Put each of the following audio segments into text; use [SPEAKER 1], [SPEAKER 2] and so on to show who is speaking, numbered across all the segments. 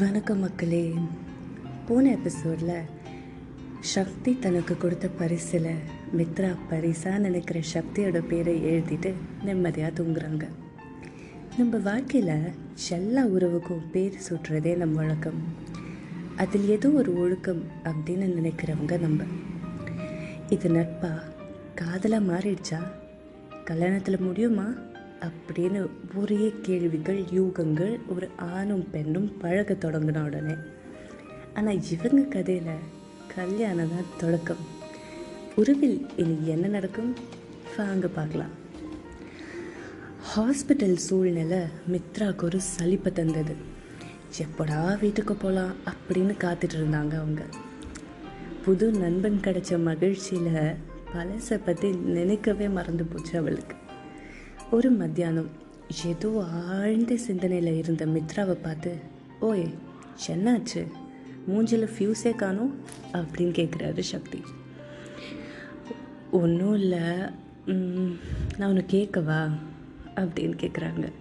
[SPEAKER 1] வணக்கம் மக்களே. போன எபிசோடில் சக்தி தனக்கு கொடுத்த பரிசில் மித்ரா பரிசாக நினைக்கிற சக்தியோட பேரை எழுதிட்டு நிம்மதியாக தூங்குறாங்க. நம்ம வாழ்க்கையில் எல்லா உறவுக்கும் பேர் சுட்டுறதே நம்ம வழக்கம். அதில் ஏதோ ஒரு ஒழுக்கம் அப்படின்னு நினைக்கிறவங்க நம்ம. இது நட்பா? காதலாக மாறிடுச்சா? கல்யாணத்தில் முடியுமா? அப்படின்னு ஒரே கேள்விகள் யூகங்கள் ஒரு ஆணும் பெண்ணும் பழக தொடங்கின உடனே. ஆனால் இவங்க கதையில் கல்யாணம் தான் தொடக்கம். உறவில் இனி என்ன நடக்கும்? வாங்க பார்க்கலாம். ஹாஸ்பிட்டல் சூழ்நிலை மித்ராவுக்கு ஒரு சலிப்பை தந்தது. எப்படா வீட்டுக்கு போகலாம் அப்படின்னு காத்துட்டு இருந்தாங்க அவங்க. புது நண்பன் கிடைச்ச மகிழ்ச்சியில் பழசை பற்றி நினைக்கவே மறந்து போச்சு அவளுக்கு. ஒரு மத்தியானம் ஏதோ ஆழ்ந்த சிந்தனையில் இருந்த மித்ராவை பார்த்து ஓய் என்னாச்சு மூஞ்சில் ஃபியூஸே காணும் அப்படின்னு கேட்குறாரு சக்தி. ஒன்றும் இல்லை. நான் ஒன்று கேட்கவா? அப்படின்னு கேட்குறாங்க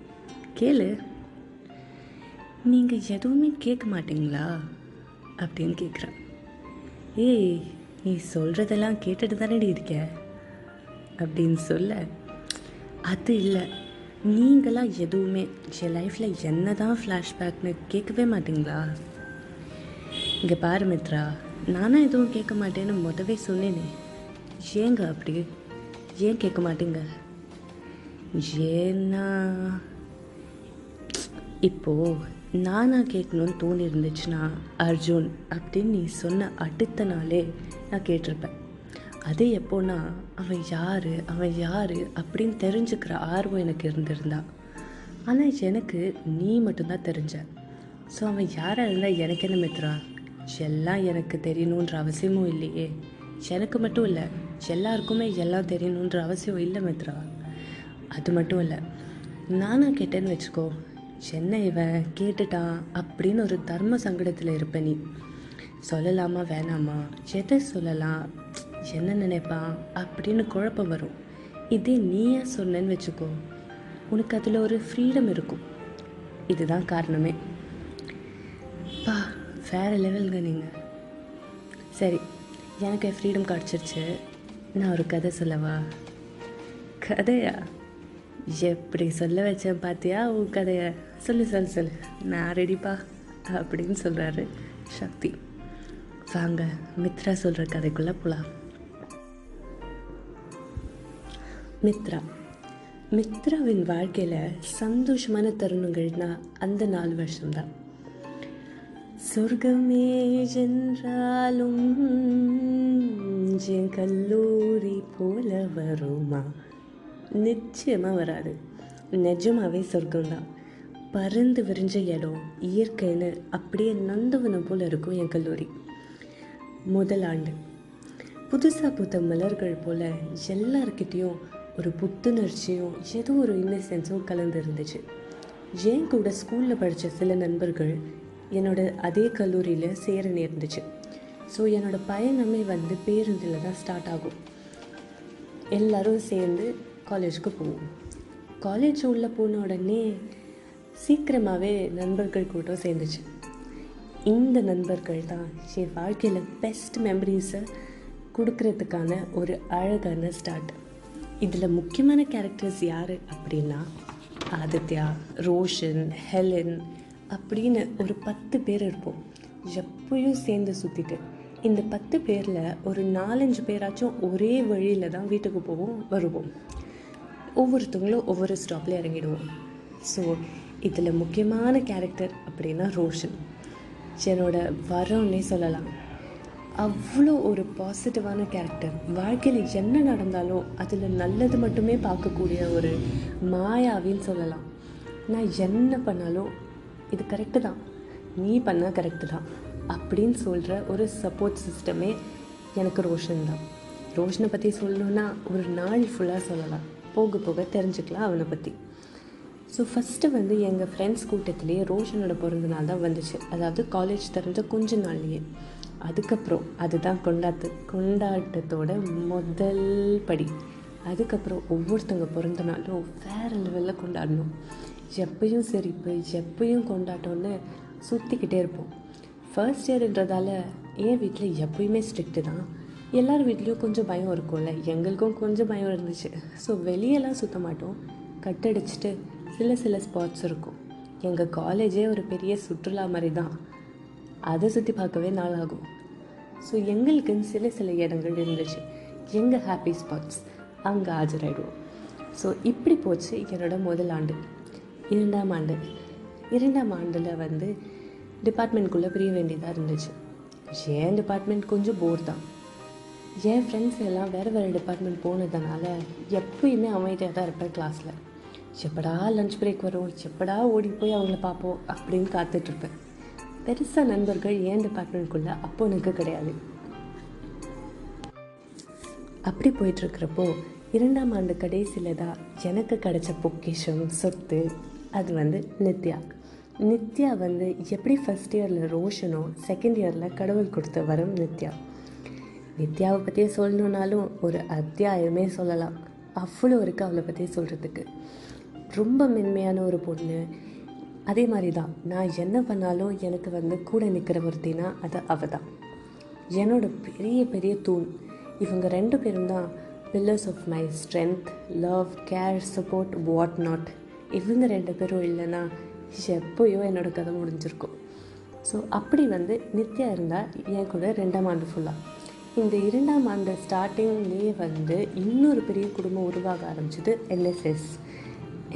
[SPEAKER 1] கேளு. நீங்கள் எதுவுமே கேட்க மாட்டீங்களா? அப்படின்னு கேட்குறான் ஏய் நீ சொல்கிறதெல்லாம் கேட்டுட்டு தானே இருக்க? அப்படின்னு சொல்ல அது இல்லை. நீங்களாம் எதுவுமே என் லைஃப்பில் என்ன தான் ஃப்ளாஷ்பேக்னு கேட்கவே மாட்டிங்களா? இங்கே பாரு மித்ரா நானும் எதுவும் கேட்க மாட்டேன்னு மொதவே சொன்னேனே. ஏங்க அப்படி? ஏன் கேட்க மாட்டேங்க? ஏன்னா இப்போது நானா கேட்கணும்னு தோணி இருந்துச்சுன்னா அர்ஜுன் அப்படின்னு நீ சொன்ன அடுத்த நாளே நான் கேட்டிருப்பேன். அது எப்போன்னா அவன் யார் அவன் யார் அப்படின்னு தெரிஞ்சுக்கிற ஆர்வம் எனக்கு இருந்திருந்தா. ஆனால் எனக்கு நீ மட்டும்தான் தெரிஞ்ச. ஸோ அவன் யாராக இருந்தால் எனக்கு என்ன மித்ரா? எல்லாம் எனக்கு தெரியணுன்ற அவசியமும் இல்லையே. எனக்கு மட்டும் இல்லை எல்லாருக்குமே எல்லாம் தெரியணுன்ற அவசியம் இல்லை மித்ரா. அது மட்டும் இல்லை நானாக கேட்டேன்னு வச்சுக்கோ என்ன இவன்? கேட்டுட்டான் அப்படின்னு ஒரு தர்ம சங்கடத்தில் இருப்ப நீ. சொல்லலாமா வேணாமா? எதை சொல்லலாம்? என்ன நினைப்பான் அப்படின்னு குழப்பம் வரும். இதே நீயே சொன்னேன்னு வச்சுக்கோ. உனக்கு அதில் ஒரு ஃப்ரீடம் இருக்கும். இதுதான் காரணமே. பா வேறு லெவலுங்க நீங்கள் சரி எனக்கு ஃப்ரீடம் கிடச்சிருச்சு. நான் ஒரு கதை சொல்லவா? கதையா? எப்படி சொல்ல வச்சேன் பார்த்தியா உன் கதையை? சொல்லு சொல்லு சொல்லு. நான் ரெடிப்பா அப்படின்னு சொல்கிறாரு சக்தி. வாங்க மித்ரா சொல்கிற கதைக்குள்ளே போகலாம் மித்ரா. மித்ராவின் வாழ்க்கையில் சந்தோஷமான தருணங்கள்னா அந்த நாலு வருஷம்தான். சொர்க்கமே என்றாலும் என் கல்லூரி போல வருமா? நிச்சயமாக வராது. நிஜமாகவே சொர்க்கம்தான். பறந்து விரிஞ்ச இடம் இயற்கைன்னு அப்படியே நந்தவனம் போல் இருக்கும் என் கல்லூரி. முதல் ஆண்டு. புதுசாக புத்த மலர்கள் போல் எல்லார்கிட்டேயும் ஒரு புத்துணர்ச்சியும் ஏதோ ஒரு இன்னசென்ஸும் கலந்து இருந்துச்சு ஏன் கூட ஸ்கூலில் படித்த சில நண்பர்கள் என்னோட அதே கல்லூரியில் சேர நேர்ந்துச்சு. ஸோ என்னோட பயணமே வந்து பேருந்தில் தான் ஸ்டார்ட் ஆகும். எல்லோரும் சேர்ந்து காலேஜுக்கு போவோம். காலேஜ் உள்ளே போன உடனே சீக்கிரமாகவே நண்பர்கள் கூட்டம் சேர்ந்துச்சு. இந்த நண்பர்கள் தான் என் வாழ்க்கையில் பெஸ்ட் மெமரிஸை கொடுக்கறதுக்கான ஒரு அழகான ஸ்டார்ட் இதில் முக்கியமான கேரக்டர்ஸ் யார் அப்படின்னா ஆதித்யா ரோஷன் ஹெலன் அப்படின்னு ஒரு பத்து பேர் இருப்போம். எப்பயும் சேர்ந்து சுற்றிட்டு இந்த பத்து பேரில் ஒரு நாலஞ்சு பேராச்சும் ஒரே வழியில் தான் வீட்டுக்கு போவோம் வருவோம். ஒவ்வொருத்தவங்களும் ஒவ்வொரு ஸ்டாப்பில் இறங்கிடுவோம். ஸோ இதில் முக்கியமான கேரக்டர் அப்படின்னா ரோஷன். என்னோட வரோன்னே சொல்லலாம். அவ்வளோ ஒரு பாசிட்டிவான கேரக்டர் வாழ்க்கையில் என்ன நடந்தாலும் அதில் நல்லது மட்டுமே பார்க்கக்கூடிய ஒரு மாயாவின்னு சொல்லலாம். நான் என்ன பண்ணாலும் இது கரெக்டு தான். நீ பண்ணால் கரெக்டு தான். அப்படின்னு சொல்கிற ஒரு சப்போர்ட் சிஸ்டமே எனக்கு ரோஷன் தான். ரோஷனை பற்றி சொல்லணுன்னா ஒரு நாள் ஃபுல்லாக சொல்லலாம். போக போக தெரிஞ்சுக்கலாம் அவனை பற்றி ஸோ ஃபஸ்ட்டு வந்து எங்கள் ஃப்ரெண்ட்ஸ் கூட்டத்திலேயே ரோஷனோட பிறந்த நாள் தான் வந்துச்சு. அதாவது காலேஜ் திறந்த கொஞ்ச நாள்லேயே. அதுக்கப்புறம் அதுதான் கொண்டாட்டு கொண்டாட்டத்தோட முதல் படி. அதுக்கப்புறம் ஒவ்வொருத்தவங்க பிறந்த நாளும் வேறு லெவலில் கொண்டாடணும். எப்பயும் சிரிப்பு எப்பயும் கொண்டாட்டம்னு சுற்றிக்கிட்டே இருப்போம். ஃபர்ஸ்ட் இயர்ன்றதால என் வீட்டில் எப்பயுமே ஸ்ட்ரிக்ட்டு தான். எல்லார் வீட்லேயும் கொஞ்சம் பயம் இருக்கும்ல. எங்களுக்கும் கொஞ்சம் பயம் இருந்துச்சு. ஸோ வெளியெல்லாம் சுற்ற மாட்டோம். கட்டடிச்சிட்டு சில சில ஸ்பாட்ஸ் இருக்கும். எங்கள் காலேஜே ஒரு பெரிய சுற்றுலா மாதிரி தான். அதை சுற்றி பார்க்கவே நாள் ஆகும். ஸோ எங்களுக்குன்னு சில சில இடங்கள் இருந்துச்சு. எங்கள் ஹாப்பி ஸ்பாட்ஸ் அங்கே ஆஜராயிடுவோம். ஸோ இப்படி போச்சு என்னோட முதல் ஆண்டு. இரண்டாம் ஆண்டு. இரண்டாம் ஆண்டில் வந்து டிபார்ட்மெண்ட்குள்ளே பிரிய வேண்டியதாக இருந்துச்சு. என் டிபார்ட்மெண்ட் கொஞ்சம் போர் தான். என் ஃப்ரெண்ட்ஸ் எல்லாம் வேறு வேறு டிபார்ட்மெண்ட் போனதுனால எப்பயுமே அமைதியாக தான் இருப்பேன் கிளாஸில் எப்படா லஞ்ச் பிரேக் வரும்? எப்படா ஓடி போய் அவங்கள பார்ப்போம்? அப்படின்னு காத்துட்ருப்பேன் பெருசாக நண்பர்கள் ஏன் டிபார்ட்மெண்ட்குள்ளே அப்போ எனக்கு கிடையாது. அப்படி போயிட்டுருக்கிறப்போ இரண்டாம் ஆண்டு கடைசியில் தான் எனக்கு கிடைச்ச பொக்கிஷம் சொத்து அது வந்து நித்யா. நித்யா வந்து எப்படி ஃபஸ்ட் இயரில் ரோஷனோ செகண்ட் இயரில் கடவுள் கொடுத்த வரும் நித்யா. நித்யாவை பற்றி சொல்லணுன்னாலும் ஒரு அத்தியாயமே சொல்லலாம். அவ்வளோ இருக்குது அவளை பற்றி சொல்கிறதுக்கு ரொம்ப மென்மையான ஒரு பொண்ணு. அதே மாதிரி தான் நான் என்ன பண்ணாலும் எனக்கு வந்து கூட நிற்கிற ஒருத்தினா அது அவ தான் என்னோட பெரிய பெரிய தூண். இவங்க ரெண்டு பேரும் தான் pillars of my strength love care support what not இவங்க ரெண்டு பேரும் இல்லைன்னா எப்போயோ என்னோட கதை முடிஞ்சிருக்கும். ஸோ அப்படி வந்து நித்யா இருந்தால் என் கூட ரெண்டாம் ஆண்டு ஃபுல்லாக இந்த இரண்டாம் ஆண்டு ஸ்டார்டிங்லேயே வந்து இன்னொரு பெரிய குடும்பம் உருவாக ஆரம்பிச்சது என்எஸ்எஸ்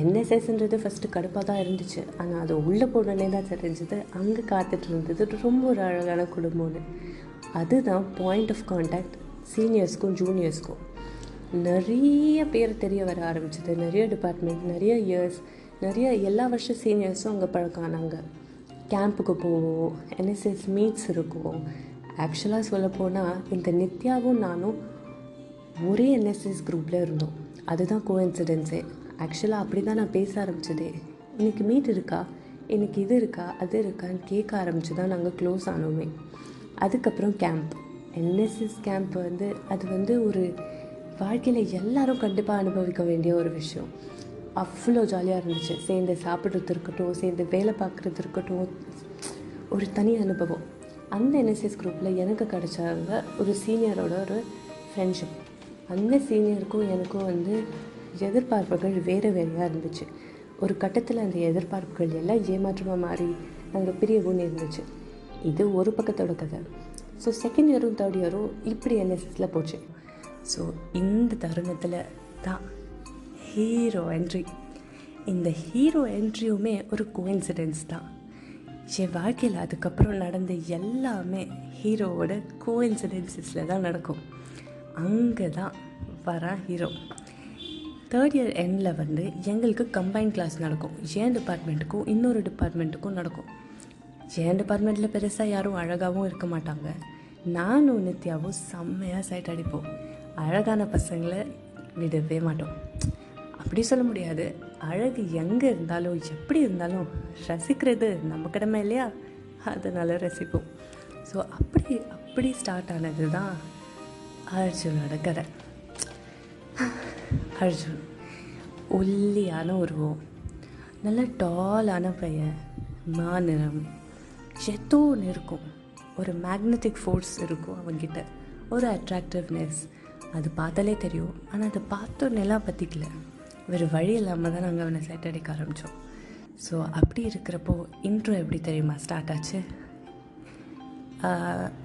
[SPEAKER 1] என்எஸ்எஸ்ன்றது ஃபஸ்ட்டு கடுப்பாக தான் இருந்துச்சு. ஆனால் அது உள்ளே போனோடனே தான் தெரிஞ்சது. அங்கே காத்துட்டு இருந்தது. ரொம்ப ஒரு அழகான குடும்பம்னு அதுதான் பாயிண்ட் ஆஃப் காண்டாக்ட் சீனியர்ஸ்க்கும் ஜூனியர்ஸ்க்கும் நிறைய பேர் தெரிய வர ஆரம்பிச்சது. நிறைய டிபார்ட்மெண்ட் நிறைய இயர்ஸ் நிறைய எல்லா வருஷம் சீனியர்ஸும் அங்கே பழக்கம் ஆனாங்க. கேம்புக்கு போவோம். என்எஸ்எஸ் மீட்ஸ் இருக்கும். ஆக்சுவலாக சொல்லப்போனால் இந்த நித்யாவும் நானும் ஒரே என்எஸ்எஸ் குரூப்பில் இருந்தோம். அதுதான் கோஇன்சிடென்ஸே ஆக்சுவலாக அப்படி தான் நான் பேச ஆரம்பிச்சதே. இன்றைக்கி மீட் இருக்கா? இன்றைக்கி இது இருக்கா? அது இருக்கான்னு கேட்க ஆரம்பிச்சு தான் நாங்கள் க்ளோஸ் ஆனோமே. அதுக்கப்புறம் கேம்ப் என்எஸ்எஸ் கேம்ப் வந்து அது வந்து ஒரு வாழ்க்கையில் எல்லாரும் கண்டிப்பாக அனுபவிக்க வேண்டிய ஒரு விஷயம். அவ்வளோ ஜாலியாக இருந்துச்சு. சேர்ந்து சாப்பிட்றது இருக்கட்டும் சேர்ந்து வேலை பார்க்குறது இருக்கட்டும் ஒரு தனி அனுபவம். அந்த என்எஸ்எஸ் குரூப்பில் எனக்கு கிடைச்சாங்க ஒரு சீனியரோட ஒரு ஃப்ரெண்ட்ஷிப் அந்த சீனியருக்கும் எனக்கும் வந்து எதிர்பார்ப்புகள் வேறு வேறையாக இருந்துச்சு. ஒரு கட்டத்தில் அந்த எதிர்பார்ப்புகள் எல்லாம் ஏமாற்றமாக மாறி நாங்கள் பிரியவும் இருந்துச்சு. இது ஒரு பக்கத்தோட கதை. ஸோ செகண்ட் இயரும் தேர்ட் இயரும் இப்படி என்எஸ்எஸில் போச்சு. ஸோ இந்த தருணத்தில் தான் ஹீரோ என்ட்ரி இந்த ஹீரோ என்ட்ரியுமே ஒரு கோயின்சிடென்ஸ் தான். என் வாழ்க்கையில் அதுக்கப்புறம் நடந்த எல்லாமே ஹீரோவோட கோயின்சிடென்சஸில் தான் நடக்கும். அங்கே தான் வரான் ஹீரோ தேர்ட் இயர் எண்டில் வந்து எங்களுக்கு கம்பைன் கிளாஸ் நடக்கும். என் டிபார்ட்மெண்ட்டுக்கும் இன்னொரு டிபார்ட்மெண்ட்டுக்கும் நடக்கும். என் டிபார்ட்மெண்ட்டில் பெருசாக யாரும் அழகாகவும் இருக்க மாட்டாங்க. நானும் நித்யாவும் செம்மையாக சைட் அடிப்போம். அழகான பசங்களை விடவே மாட்டோம். அப்படி சொல்ல முடியாது. அழகு எங்கே இருந்தாலும் எப்படி இருந்தாலும் ரசிக்கிறது நம்ம கடமை இல்லையா? அதனால் ரசிப்போம். ஸோ அப்படி அப்படி ஸ்டார்ட் ஆனது தான் அர்ஜுனோட கதை. அர்ஜுன் ஒல்லியான உருவம் நல்ல டாலான பையன் மாநிறம் ஏதோ ஒன்று இருக்கும். ஒரு மேக்னெட்டிக் ஃபோர்ஸ் இருக்கும் அவங்கிட்ட ஒரு அட்ராக்டிவ்னஸ் அது பார்த்தாலே தெரியும். ஆனால் அதை பார்த்தோன்னெல்லாம் பற்றிக்கல வேறு வழி இல்லாமல் தான் நாங்கள் அவனை செட் அடிக்க ஆரம்பித்தோம் ஸோ அப்படி இருக்கிறப்போ இன்ட்ரோ எப்படி தெரியுமா ஸ்டார்ட் ஆச்சு?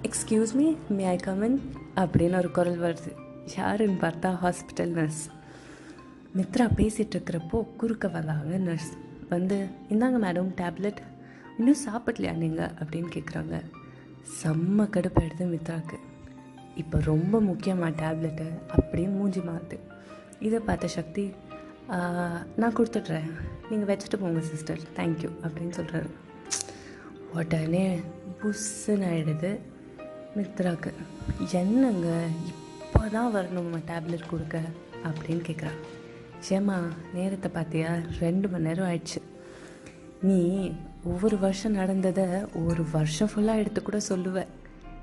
[SPEAKER 1] Excuse me may I come in அப்படின்னு ஒரு குரல் வருது. யாருன்னு பார்த்தா ஹாஸ்பிட்டல் நர்ஸ் மித்ரா பேசிகிட்டு இருக்கிறப்போ குறுக்க வந்தாங்க நர்ஸ் வந்து இந்தாங்க மேடம் டேப்லெட் இன்னும் சாப்பிடலையா நீங்கள் அப்படின்னு கேட்குறாங்க செம்ம கடுப்பாயிடுது மித்ராக்கு. இப்போ ரொம்ப முக்கியமாக டேப்லெட்டு அப்படியே மூஞ்சி மாறுது இதை பார்த்த சக்தி நான் கொடுத்துட்றேன். நீங்கள் வச்சுட்டு போங்க சிஸ்டர் தேங்க்யூ அப்படின்னு சொல்கிறாரு உடனே புஷ்ஷுன்னு ஆகிடுது மித்ராக்கு. என்னங்க இப்போ தான் வரணுமா டேப்லெட் கொடுக்க? அப்படின்னு கேட்குறாங்க ஏமா நேரத்தை பார்த்தியா? ரெண்டு மணி நேரம் ஆயிடுச்சு. நீ ஒவ்வொரு வருஷம் நடந்ததை ஒரு வருஷம் ஃபுல்லாக எடுத்து கூட சொல்லுவ.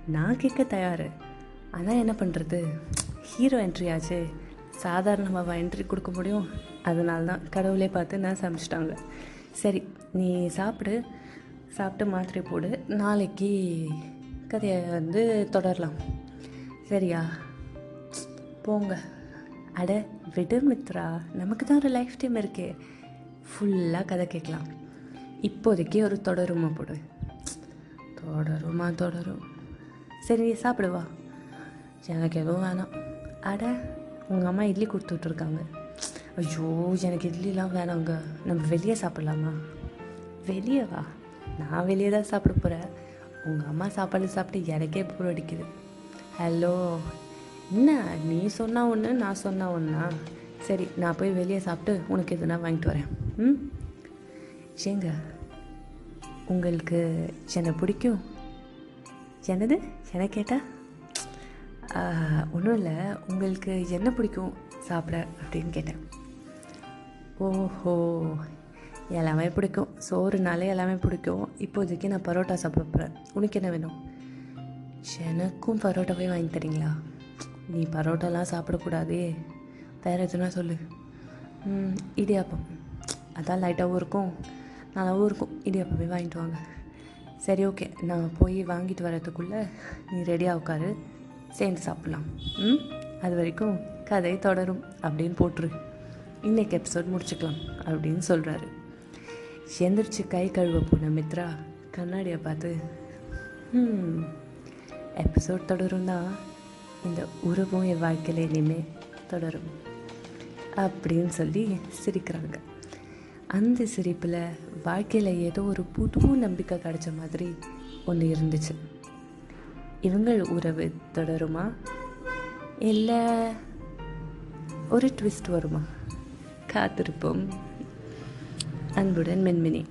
[SPEAKER 1] நான் கேட்க தயார். ஆனால் என்ன பண்ணுறது ஹீரோ என்ட்ரி ஆச்சு. சாதாரணமாக என்ட்ரி கொடுக்க முடியும். அதனால தான் கடவுளே பார்த்து நான் சமைச்சிட்டாங்க. சரி நீ சாப்பிடு. சாப்பிட்டு மாத்திரை போடு. நாளைக்கு கதையை வந்து தொடரலாம். சரியா? போங்க. அட விடு மித்ரா நமக்கு தான் ஒரு லைஃப் டைம் இருக்கே. ஃபுல்லாக கதை கேட்கலாம். இப்போதைக்கு ஒரு தொடருமா போடு. தொடருமா தொடரும். சரி நீ சாப்பிடுவா எனக்கு எதுவும் வேணாம். அட உங்கள் அம்மா இட்லி கொடுத்துட்ருக்காங்க ஐயோ எனக்கு இட்லிலாம் வேணாங்க. நம்ம வெளியே சாப்பிட்லாமா? வெளியே வா. நான் வெளியே தான் சாப்பிட போகிறேன் உங்கள் அம்மா சாப்பாடு சாப்பிட்டு எனக்கே போர் அடிக்குது. ஹலோ என்ன? நீ சொன்னால் ஒன்று நான் சொன்னால் ஒன்றா சரி நான் போய் வெளியே சாப்பிட்டு உனக்கு எதுனா வாங்கிட்டு வரேன். ம்? ஏங்க உங்களுக்கு என்னை பிடிக்கும்? என்னது? என்ன கேட்டா? ஒன்றும் இல்லை. உங்களுக்கு என்ன பிடிக்கும் சாப்பிட அப்படின்னு கேட்டேன். ஓஹோ எல்லாமே பிடிக்கும். சோறுனாலே எல்லாமே பிடிக்கும். இப்போதைக்கு நான் பரோட்டா சாப்பிட போகிறேன் உனக்கு என்ன வேணும்? எனக்கும் பரோட்டாவே வாங்கி தரீங்களா? நீ பரோட்டாலாம் சாப்பிடக்கூடாதே. வேறு எதுனா சொல்லு. ம், இடியாப்பம். அதான் லைட்டாகவும் இருக்கும். நல்லாவும் இருக்கும். இடியாப்பமே வாங்கிட்டு வாங்க. சரி ஓகே. நான் போய் வாங்கிட்டு வரதுக்குள்ளே நீ ரெடியாக உட்காரு. சேர்ந்து சாப்பிட்லாம். ம் அது வரைக்கும் கதை தொடரும் அப்படின்னு போட்டுரு. இன்னைக்கு எபிசோட் முடிச்சுக்கலாம் அப்படின்னு சொல்கிறாரு எந்திரிச்சு கை கழுவ போன மித்ரா கண்ணாடியை பார்த்து ம் எபிசோட் தொடரும் தான் இந்த உறவும் என் வாழ்க்கையில் இனிமே தொடரும் அப்படின்னு சொல்லி சிரிக்கிறாங்க. அந்த சிரிப்பில் வாழ்க்கையில் ஏதோ ஒரு புது நம்பிக்கை கிடைச்ச மாதிரி ஒன்று இருந்துச்சு. இவங்கள் உறவு தொடருமா? இல்லை ஒரு ட்விஸ்ட் வருமா? காத்திருப்போம். அன்புடன் மென்மினி.